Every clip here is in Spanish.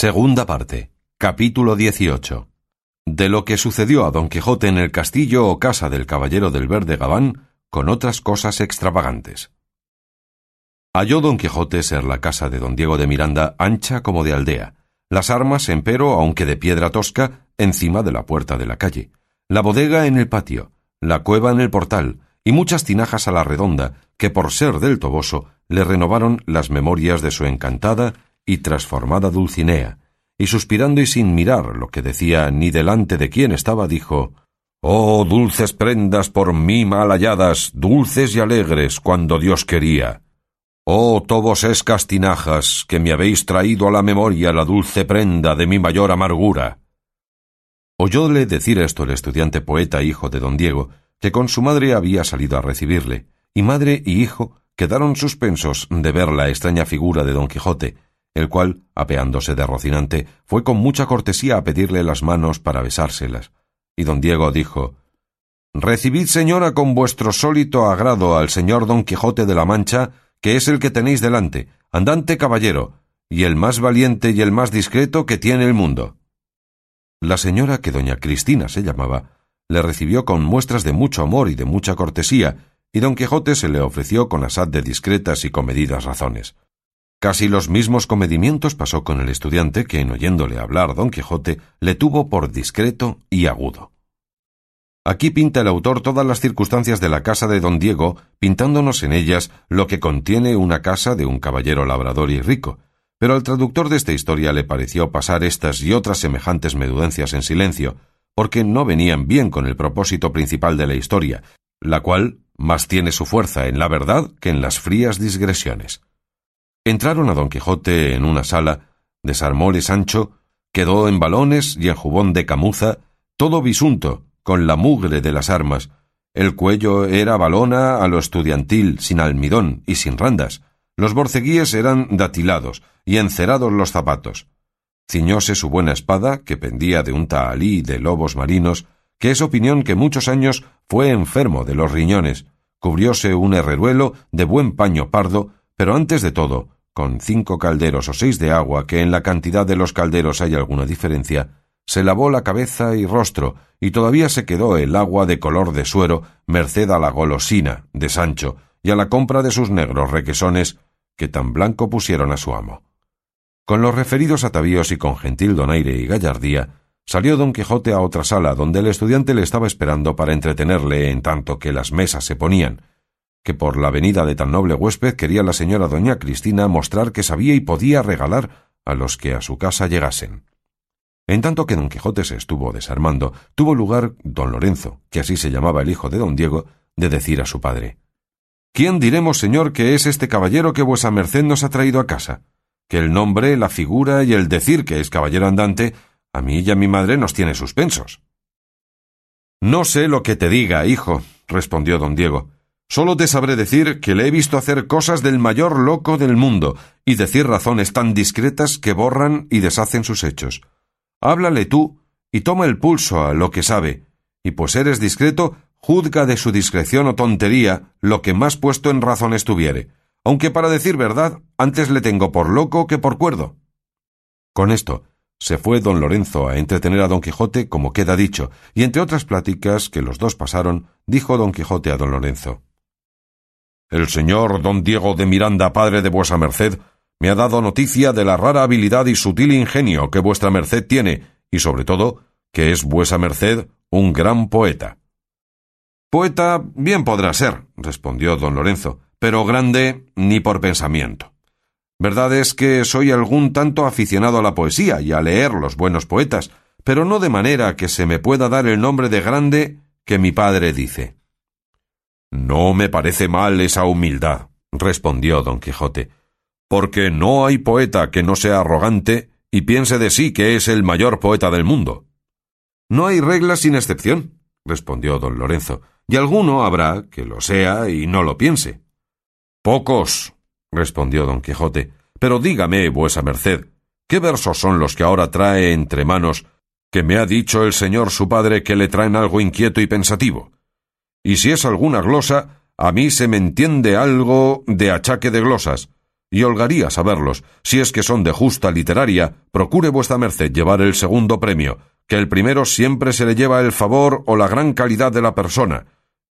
Segunda parte. Capítulo 18. De lo que sucedió a Don Quijote en el castillo o casa del caballero del verde Gabán, con otras cosas extravagantes. Halló Don Quijote ser la casa de don Diego de Miranda ancha como de aldea, las armas, empero, aunque de piedra tosca, encima de la puerta de la calle, la bodega en el patio, la cueva en el portal, y muchas tinajas a la redonda, que por ser del Toboso le renovaron las memorias de su encantada y transformada Dulcinea, y suspirando y sin mirar lo que decía ni delante de quién estaba, dijo Oh dulces prendas por mí mal halladas, dulces y alegres cuando Dios quería. Oh tobosescas tinajas, que me habéis traído a la memoria la dulce prenda de mi mayor amargura. Oyóle decir esto el estudiante poeta hijo de don Diego, que con su madre había salido a recibirle, y madre y hijo quedaron suspensos de ver la extraña figura de don Quijote, el cual, apeándose de Rocinante, fue con mucha cortesía a pedirle las manos para besárselas. Y don Diego dijo Recibid, señora, con vuestro sólito agrado al señor don Quijote de la Mancha, que es el que tenéis delante, andante caballero, y el más valiente y el más discreto que tiene el mundo. La señora, que doña Cristina se llamaba, le recibió con muestras de mucho amor y de mucha cortesía, y don Quijote se le ofreció con asad de discretas y comedidas razones. Casi los mismos comedimientos pasó con el estudiante que, en oyéndole hablar don Quijote, le tuvo por discreto y agudo. Aquí pinta el autor todas las circunstancias de la casa de don Diego, pintándonos en ellas lo que contiene una casa de un caballero labrador y rico, pero al traductor de esta historia le pareció pasar estas y otras semejantes medudencias en silencio, porque no venían bien con el propósito principal de la historia, la cual más tiene su fuerza en la verdad que en las frías digresiones. Entraron a don Quijote en una sala, desarmóle Sancho, quedó en balones y en jubón de camuza, todo bisunto, con la mugre de las armas. El cuello era balona a lo estudiantil, sin almidón y sin randas. Los borceguíes eran datilados y encerados los zapatos. Ciñóse su buena espada, que pendía de un tahalí de lobos marinos, que es opinión que muchos años fue enfermo de los riñones. Cubrióse un herreruelo de buen paño pardo, pero antes de todo, con cinco calderos o seis de agua, que en la cantidad de los calderos hay alguna diferencia, se lavó la cabeza y rostro, y todavía se quedó el agua de color de suero, merced a la golosina de Sancho y a la compra de sus negros requesones, que tan blanco pusieron a su amo. Con los referidos atavíos y con gentil donaire y gallardía, salió don Quijote a otra sala donde el estudiante le estaba esperando para entretenerle en tanto que las mesas se ponían, que por la venida de tan noble huésped quería la señora doña Cristina mostrar que sabía y podía regalar a los que a su casa llegasen. En tanto que don Quijote se estuvo desarmando, tuvo lugar don Lorenzo, que así se llamaba el hijo de don Diego, de decir a su padre ¿Quién diremos, señor, que es este caballero que vuesa merced nos ha traído a casa? Que el nombre, la figura y el decir que es caballero andante, a mí y a mi madre nos tiene suspensos. No sé lo que te diga, hijo, respondió don Diego, Solo te sabré decir que le he visto hacer cosas del mayor loco del mundo y decir razones tan discretas que borran y deshacen sus hechos. Háblale tú y toma el pulso a lo que sabe, y pues eres discreto, juzga de su discreción o tontería lo que más puesto en razón estuviere, aunque para decir verdad, antes le tengo por loco que por cuerdo. Con esto, se fue don Lorenzo a entretener a don Quijote, como queda dicho, y entre otras pláticas que los dos pasaron, dijo don Quijote a don Lorenzo el señor don Diego de Miranda, padre de vuesa merced, me ha dado noticia de la rara habilidad y sutil ingenio que vuestra merced tiene, y sobre todo, que es vuesa merced un gran poeta. Poeta bien podrá ser, respondió don Lorenzo, pero grande ni por pensamiento. Verdad es que soy algún tanto aficionado a la poesía y a leer los buenos poetas, pero no de manera que se me pueda dar el nombre de grande que mi padre dice. No me parece mal esa humildad, respondió don Quijote, porque no hay poeta que no sea arrogante y piense de sí que es el mayor poeta del mundo. No hay reglas sin excepción, respondió don Lorenzo, y alguno habrá que lo sea y no lo piense. Pocos, respondió don Quijote, pero dígame, vuesa merced, ¿qué versos son los que ahora trae entre manos que me ha dicho el señor su padre que le traen algo inquieto y pensativo? Y si es alguna glosa, a mí se me entiende algo de achaque de glosas, y holgaría saberlos. Si es que son de justa literaria, procure vuestra merced llevar el segundo premio, que el primero siempre se le lleva el favor o la gran calidad de la persona,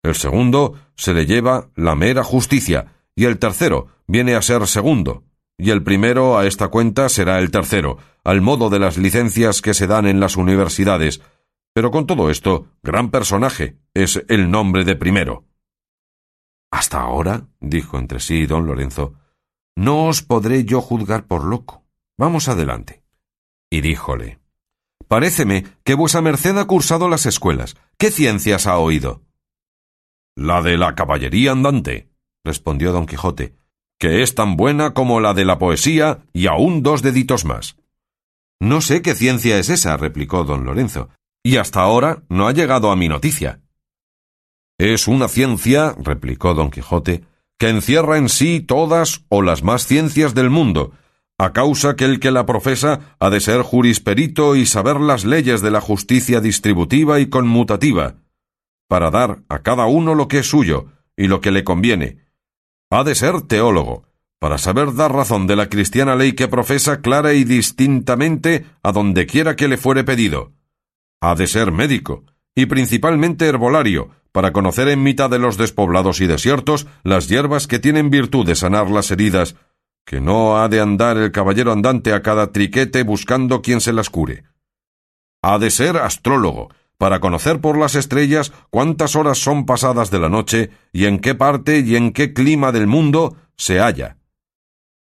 el segundo se le lleva la mera justicia, y el tercero viene a ser segundo, y el primero a esta cuenta será el tercero, al modo de las licencias que se dan en las universidades. Pero con todo esto, gran personaje es el nombre de primero. Hasta ahora, dijo entre sí don Lorenzo, no os podré yo juzgar por loco. Vamos adelante. Y díjole Paréceme que vuesa merced ha cursado las escuelas. ¿Qué ciencias ha oído? La de la caballería andante, respondió don Quijote, que es tan buena como la de la poesía y aún dos deditos más. No sé qué ciencia es esa, replicó don Lorenzo, y hasta ahora no ha llegado a mi noticia. Es una ciencia, replicó don Quijote, que encierra en sí todas o las más ciencias del mundo, a causa que el que la profesa ha de ser jurisperito y saber las leyes de la justicia distributiva y conmutativa, para dar a cada uno lo que es suyo y lo que le conviene. Ha de ser teólogo, para saber dar razón de la cristiana ley que profesa clara y distintamente a donde quiera que le fuere pedido. Ha de ser médico, y principalmente herbolario, para conocer en mitad de los despoblados y desiertos las hierbas que tienen virtud de sanar las heridas que no ha de andar el caballero andante a cada triquete buscando quien se las cure. Ha de ser astrólogo, para conocer por las estrellas cuántas horas son pasadas de la noche y en qué parte y en qué clima del mundo se halla.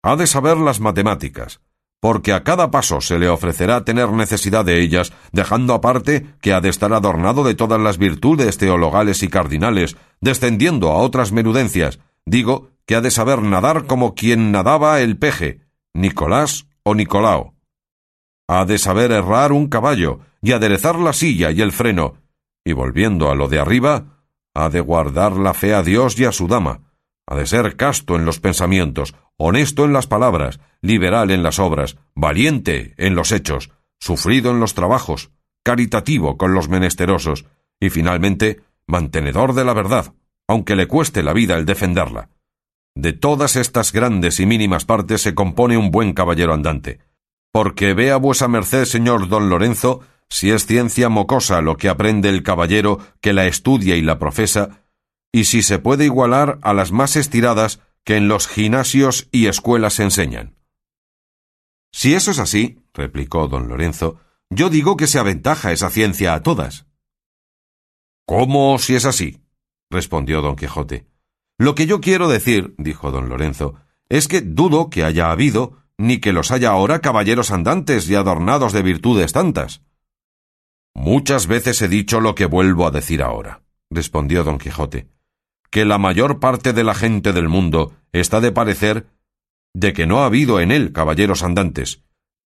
Ha de saber las matemáticas, porque a cada paso se le ofrecerá tener necesidad de ellas, dejando aparte que ha de estar adornado de todas las virtudes teologales y cardinales, descendiendo a otras menudencias, digo, que ha de saber nadar como quien nadaba el peje, Nicolás o Nicolao. Ha de saber errar un caballo y aderezar la silla y el freno, y volviendo a lo de arriba, ha de guardar la fe a Dios y a su dama, ha de ser casto en los pensamientos, honesto en las palabras, liberal en las obras, valiente en los hechos, sufrido en los trabajos, caritativo con los menesterosos, y finalmente mantenedor de la verdad, aunque le cueste la vida el defenderla. De todas estas grandes y mínimas partes se compone un buen caballero andante. Porque vea vuesa merced, señor don Lorenzo, si es ciencia mocosa lo que aprende el caballero que la estudia y la profesa, y si se puede igualar a las más estiradas que en los gimnasios y escuelas se enseñan. Si eso es así, replicó don Lorenzo, yo digo que se aventaja esa ciencia a todas. ¿Cómo si es así? respondió don Quijote. Lo que yo quiero decir, dijo don Lorenzo, es que dudo que haya habido, ni que los haya ahora caballeros andantes y adornados de virtudes tantas. Muchas veces he dicho lo que vuelvo a decir ahora, respondió don Quijote, que la mayor parte de la gente del mundo está de parecer de que no ha habido en él caballeros andantes,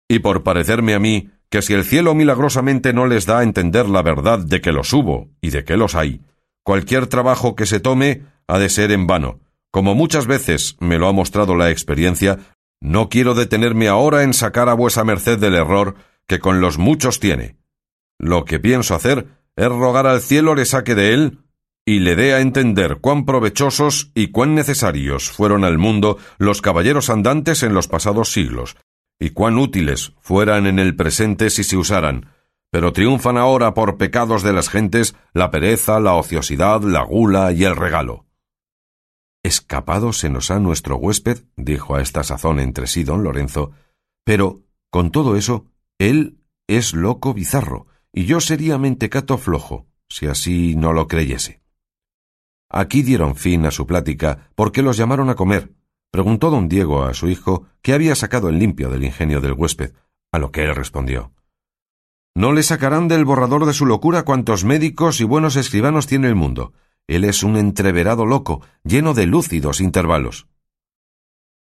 y por parecerme a mí que si el cielo milagrosamente no les da a entender la verdad de que los hubo y de que los hay, cualquier trabajo que se tome ha de ser en vano. Como muchas veces me lo ha mostrado la experiencia, no quiero detenerme ahora en sacar a vuesa merced del error que con los muchos tiene. Lo que pienso hacer es rogar al cielo le saque de él y le dé a entender cuán provechosos y cuán necesarios fueron al mundo los caballeros andantes en los pasados siglos, y cuán útiles fueran en el presente si se usaran, pero triunfan ahora por pecados de las gentes la pereza, la ociosidad, la gula y el regalo. Escapado se nos ha nuestro huésped, dijo a esta sazón entre sí don Lorenzo, pero, con todo eso, él es loco bizarro, y yo sería mentecato flojo, si así no lo creyese. Aquí dieron fin a su plática porque los llamaron a comer. Preguntó don Diego a su hijo qué había sacado el limpio del ingenio del huésped, a lo que él respondió. No le sacarán del borrador de su locura cuantos médicos y buenos escribanos tiene el mundo. Él es un entreverado loco, lleno de lúcidos intervalos.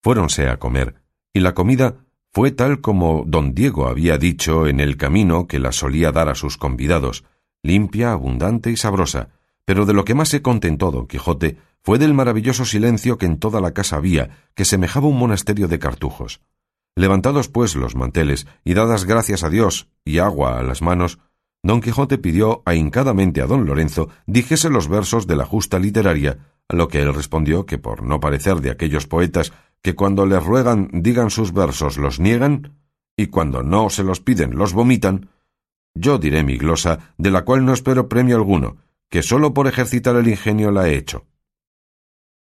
Fuéronse a comer, y la comida fue tal como don Diego había dicho en el camino que la solía dar a sus convidados, limpia, abundante y sabrosa, pero de lo que más se contentó don Quijote fue del maravilloso silencio que en toda la casa había, que semejaba un monasterio de cartujos. Levantados pues los manteles y dadas gracias a Dios y agua a las manos, don Quijote pidió ahincadamente a don Lorenzo dijese los versos de la justa literaria, a lo que él respondió que por no parecer de aquellos poetas que cuando les ruegan digan sus versos los niegan, y cuando no se los piden los vomitan, yo diré mi glosa, de la cual no espero premio alguno, que sólo por ejercitar el ingenio la he hecho.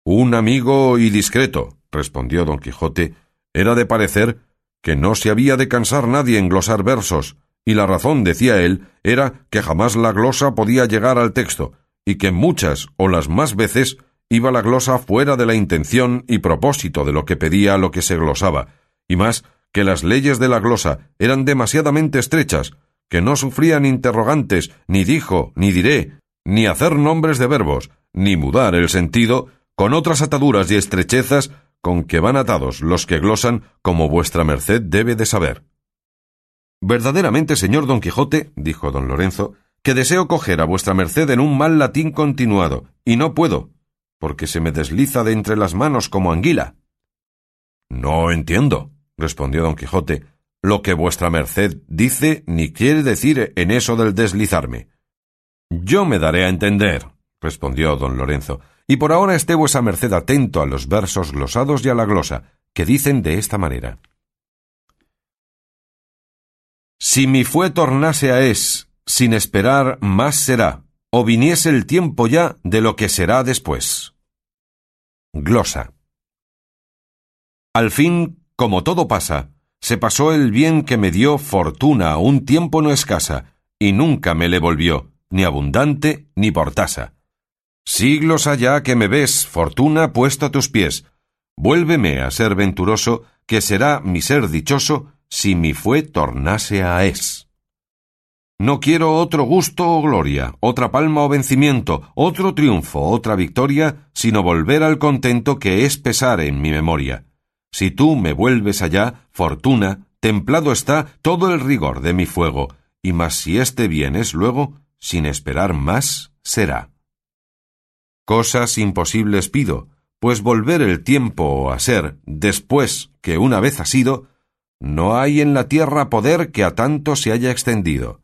Un amigo y discreto, respondió don Quijote, era de parecer que no se había de cansar nadie en glosar versos, y la razón, decía él, era que jamás la glosa podía llegar al texto, y que muchas o las más veces iba la glosa fuera de la intención y propósito de lo que pedía lo que se glosaba, y más que las leyes de la glosa eran demasiadamente estrechas, que no sufrían interrogantes, ni dijo, ni diré, ni hacer nombres de verbos, ni mudar el sentido, con otras ataduras y estrechezas con que van atados los que glosan, como vuestra merced debe de saber. Verdaderamente, señor Don Quijote, dijo don Lorenzo, que deseo coger a vuestra merced en un mal latín continuado, y no puedo, porque se me desliza de entre las manos como anguila. No entiendo, respondió don Quijote, lo que vuestra merced dice ni quiere decir en eso del deslizarme. Yo me daré a entender, respondió don Lorenzo, y por ahora esté vuesa merced atento a los versos glosados y a la glosa, que dicen de esta manera. Si mi fue tornase a es, sin esperar más será, o viniese el tiempo ya de lo que será después. Glosa. Al fin, como todo pasa, se pasó el bien que me dio fortuna un tiempo no escasa, y nunca me le volvió, ni abundante ni por tasa. Siglos allá que me ves, fortuna puesto a tus pies. Vuélveme a ser venturoso, que será mi ser dichoso, si mi fue tornase a es. No quiero otro gusto o gloria, otra palma o vencimiento, otro triunfo, otra victoria, sino volver al contento que es pesar en mi memoria. Si tú me vuelves allá, fortuna, templado está todo el rigor de mi fuego, y mas si este vienes luego, sin esperar más, será. Cosas imposibles pido, pues volver el tiempo a ser, después que una vez ha sido, no hay en la tierra poder que a tanto se haya extendido.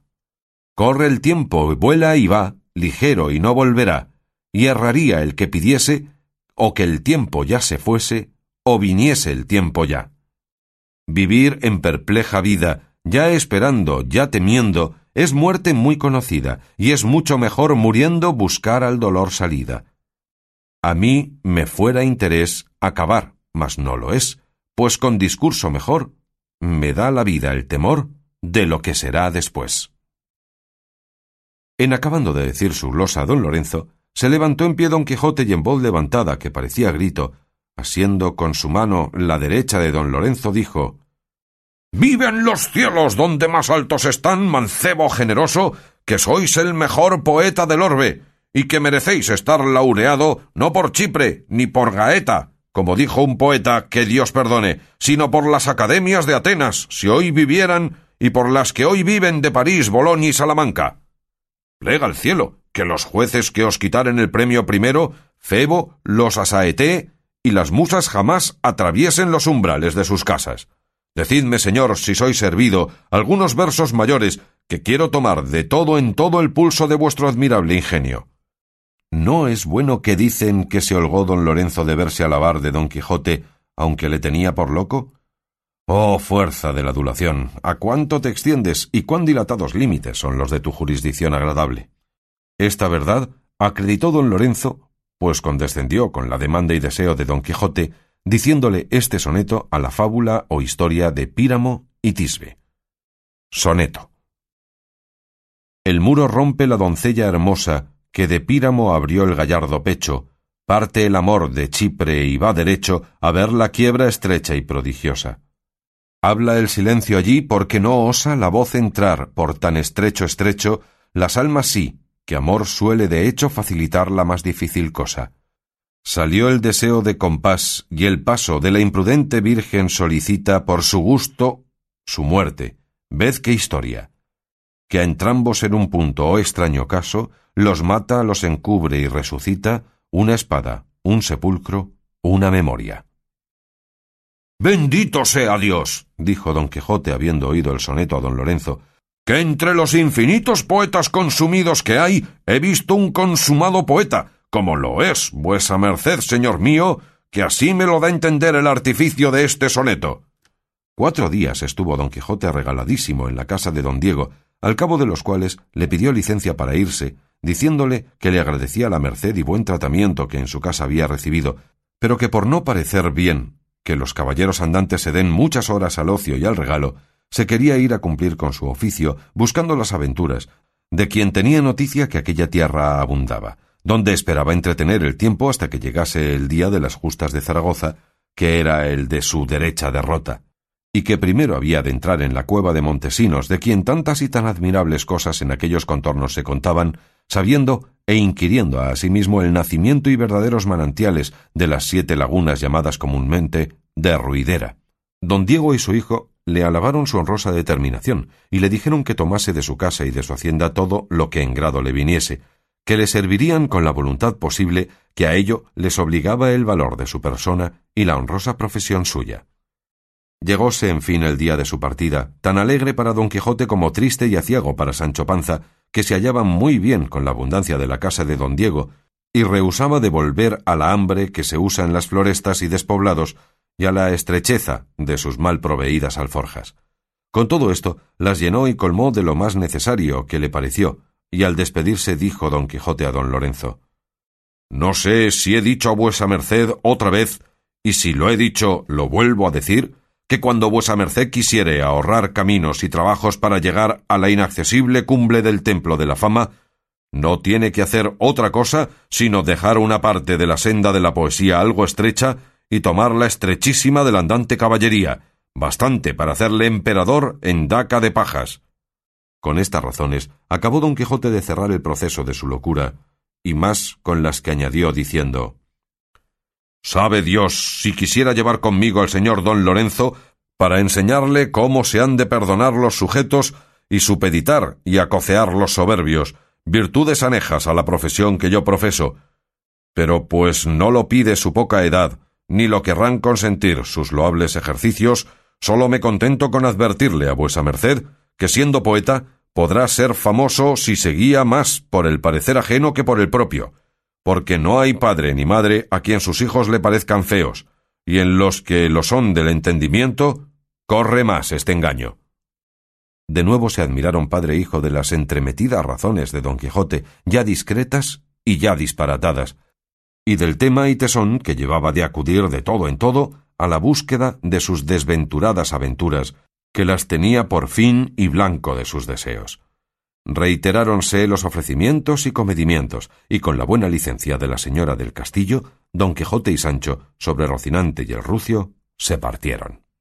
Corre el tiempo, vuela y va, ligero y no volverá, y erraría el que pidiese, o que el tiempo ya se fuese, o viniese el tiempo ya. Vivir en perpleja vida, ya esperando, ya temiendo, es muerte muy conocida, y es mucho mejor muriendo buscar al dolor salida. A mí me fuera interés acabar, mas no lo es, pues con discurso mejor me da la vida el temor de lo que será después. En acabando de decir su glosa a don Lorenzo, se levantó en pie don Quijote y en voz levantada, que parecía grito, asiendo con su mano la derecha de don Lorenzo, dijo Viven los cielos donde más altos están, mancebo generoso, que sois el mejor poeta del orbe, y que merecéis estar laureado no por Chipre ni por Gaeta, como dijo un poeta que Dios perdone, sino por las academias de Atenas, si hoy vivieran, y por las que hoy viven de París, Bolonia y Salamanca. Plega al cielo, que los jueces que os quitaren el premio primero, Febo, los asaeté, y las musas jamás atraviesen los umbrales de sus casas. Decidme, señor, si soy servido, algunos versos mayores que quiero tomar de todo en todo el pulso de vuestro admirable ingenio. ¿No es bueno que dicen que se holgó don Lorenzo de verse alabar de don Quijote, aunque le tenía por loco? Oh fuerza de la adulación, ¿a cuánto te extiendes y cuán dilatados límites son los de tu jurisdicción agradable? Esta verdad acreditó don Lorenzo pues condescendió con la demanda y deseo de don Quijote, diciéndole este soneto a la fábula o historia de Píramo y Tisbe. Soneto. El muro rompe la doncella hermosa, que de Píramo abrió el gallardo pecho, parte el amor de Chipre y va derecho a ver la quiebra estrecha y prodigiosa. Habla el silencio allí porque no osa la voz entrar por tan estrecho estrecho, las almas sí, que amor suele de hecho facilitar la más difícil cosa. Salió el deseo de compás y el paso de la imprudente Virgen solicita por su gusto su muerte. Ved qué historia. Que a entrambos en un punto o extraño caso los mata, los encubre y resucita una espada, un sepulcro, una memoria. Bendito sea Dios, dijo don Quijote habiendo oído el soneto a don Lorenzo, que entre los infinitos poetas consumidos que hay he visto un consumado poeta, como lo es vuesa merced, señor mío, que así me lo da a entender el artificio de este soneto. Cuatro días estuvo don Quijote regaladísimo en la casa de don Diego, al cabo de los cuales le pidió licencia para irse, diciéndole que le agradecía la merced y buen tratamiento que en su casa había recibido, pero que por no parecer bien que los caballeros andantes se den muchas horas al ocio y al regalo, se quería ir a cumplir con su oficio, buscando las aventuras, de quien tenía noticia que aquella tierra abundaba, donde esperaba entretener el tiempo hasta que llegase el día de las justas de Zaragoza, que era el de su derecha derrota, y que primero había de entrar en la cueva de Montesinos, de quien tantas y tan admirables cosas en aquellos contornos se contaban, sabiendo e inquiriendo a asimismo el nacimiento y verdaderos manantiales de las siete lagunas llamadas comúnmente de Ruidera. Don Diego y su hijo le alabaron su honrosa determinación y le dijeron que tomase de su casa y de su hacienda todo lo que en grado le viniese, que le servirían con la voluntad posible que a ello les obligaba el valor de su persona y la honrosa profesión suya. Llegóse, en fin, el día de su partida, tan alegre para don Quijote como triste y aciago para Sancho Panza, que se hallaba muy bien con la abundancia de la casa de don Diego, y rehusaba de volver a la hambre que se usa en las florestas y despoblados, y a la estrecheza de sus mal proveídas alforjas. Con todo esto, las llenó y colmó de lo más necesario que le pareció, y al despedirse dijo don Quijote a don Lorenzo No sé si he dicho a vuesa merced otra vez, y si lo he dicho lo vuelvo a decir, que cuando vuesa merced quisiere ahorrar caminos y trabajos para llegar a la inaccesible cumbre del templo de la fama, no tiene que hacer otra cosa sino dejar una parte de la senda de la poesía algo estrecha y tomar la estrechísima de la andante caballería, bastante para hacerle emperador en daca de pajas. Con estas razones acabó don Quijote de cerrar el proceso de su locura, y más con las que añadió diciendo Sabe Dios si quisiera llevar conmigo al señor don Lorenzo para enseñarle cómo se han de perdonar los sujetos y supeditar y acocear los soberbios, virtudes anejas a la profesión que yo profeso. Pero pues no lo pide su poca edad, ni lo querrán consentir sus loables ejercicios, sólo me contento con advertirle a vuesa merced que siendo poeta podrá ser famoso si se guía más por el parecer ajeno que por el propio, porque no hay padre ni madre a quien sus hijos le parezcan feos, y en los que lo son del entendimiento, corre más este engaño. De nuevo se admiraron padre e hijo de las entremetidas razones de don Quijote, ya discretas y ya disparatadas, y del tema y tesón que llevaba de acudir de todo en todo a la búsqueda de sus desventuradas aventuras, que las tenía por fin y blanco de sus deseos. Reiteráronse los ofrecimientos y comedimientos, y con la buena licencia de la señora del castillo, don Quijote y Sancho, sobre Rocinante y el Rucio, se partieron.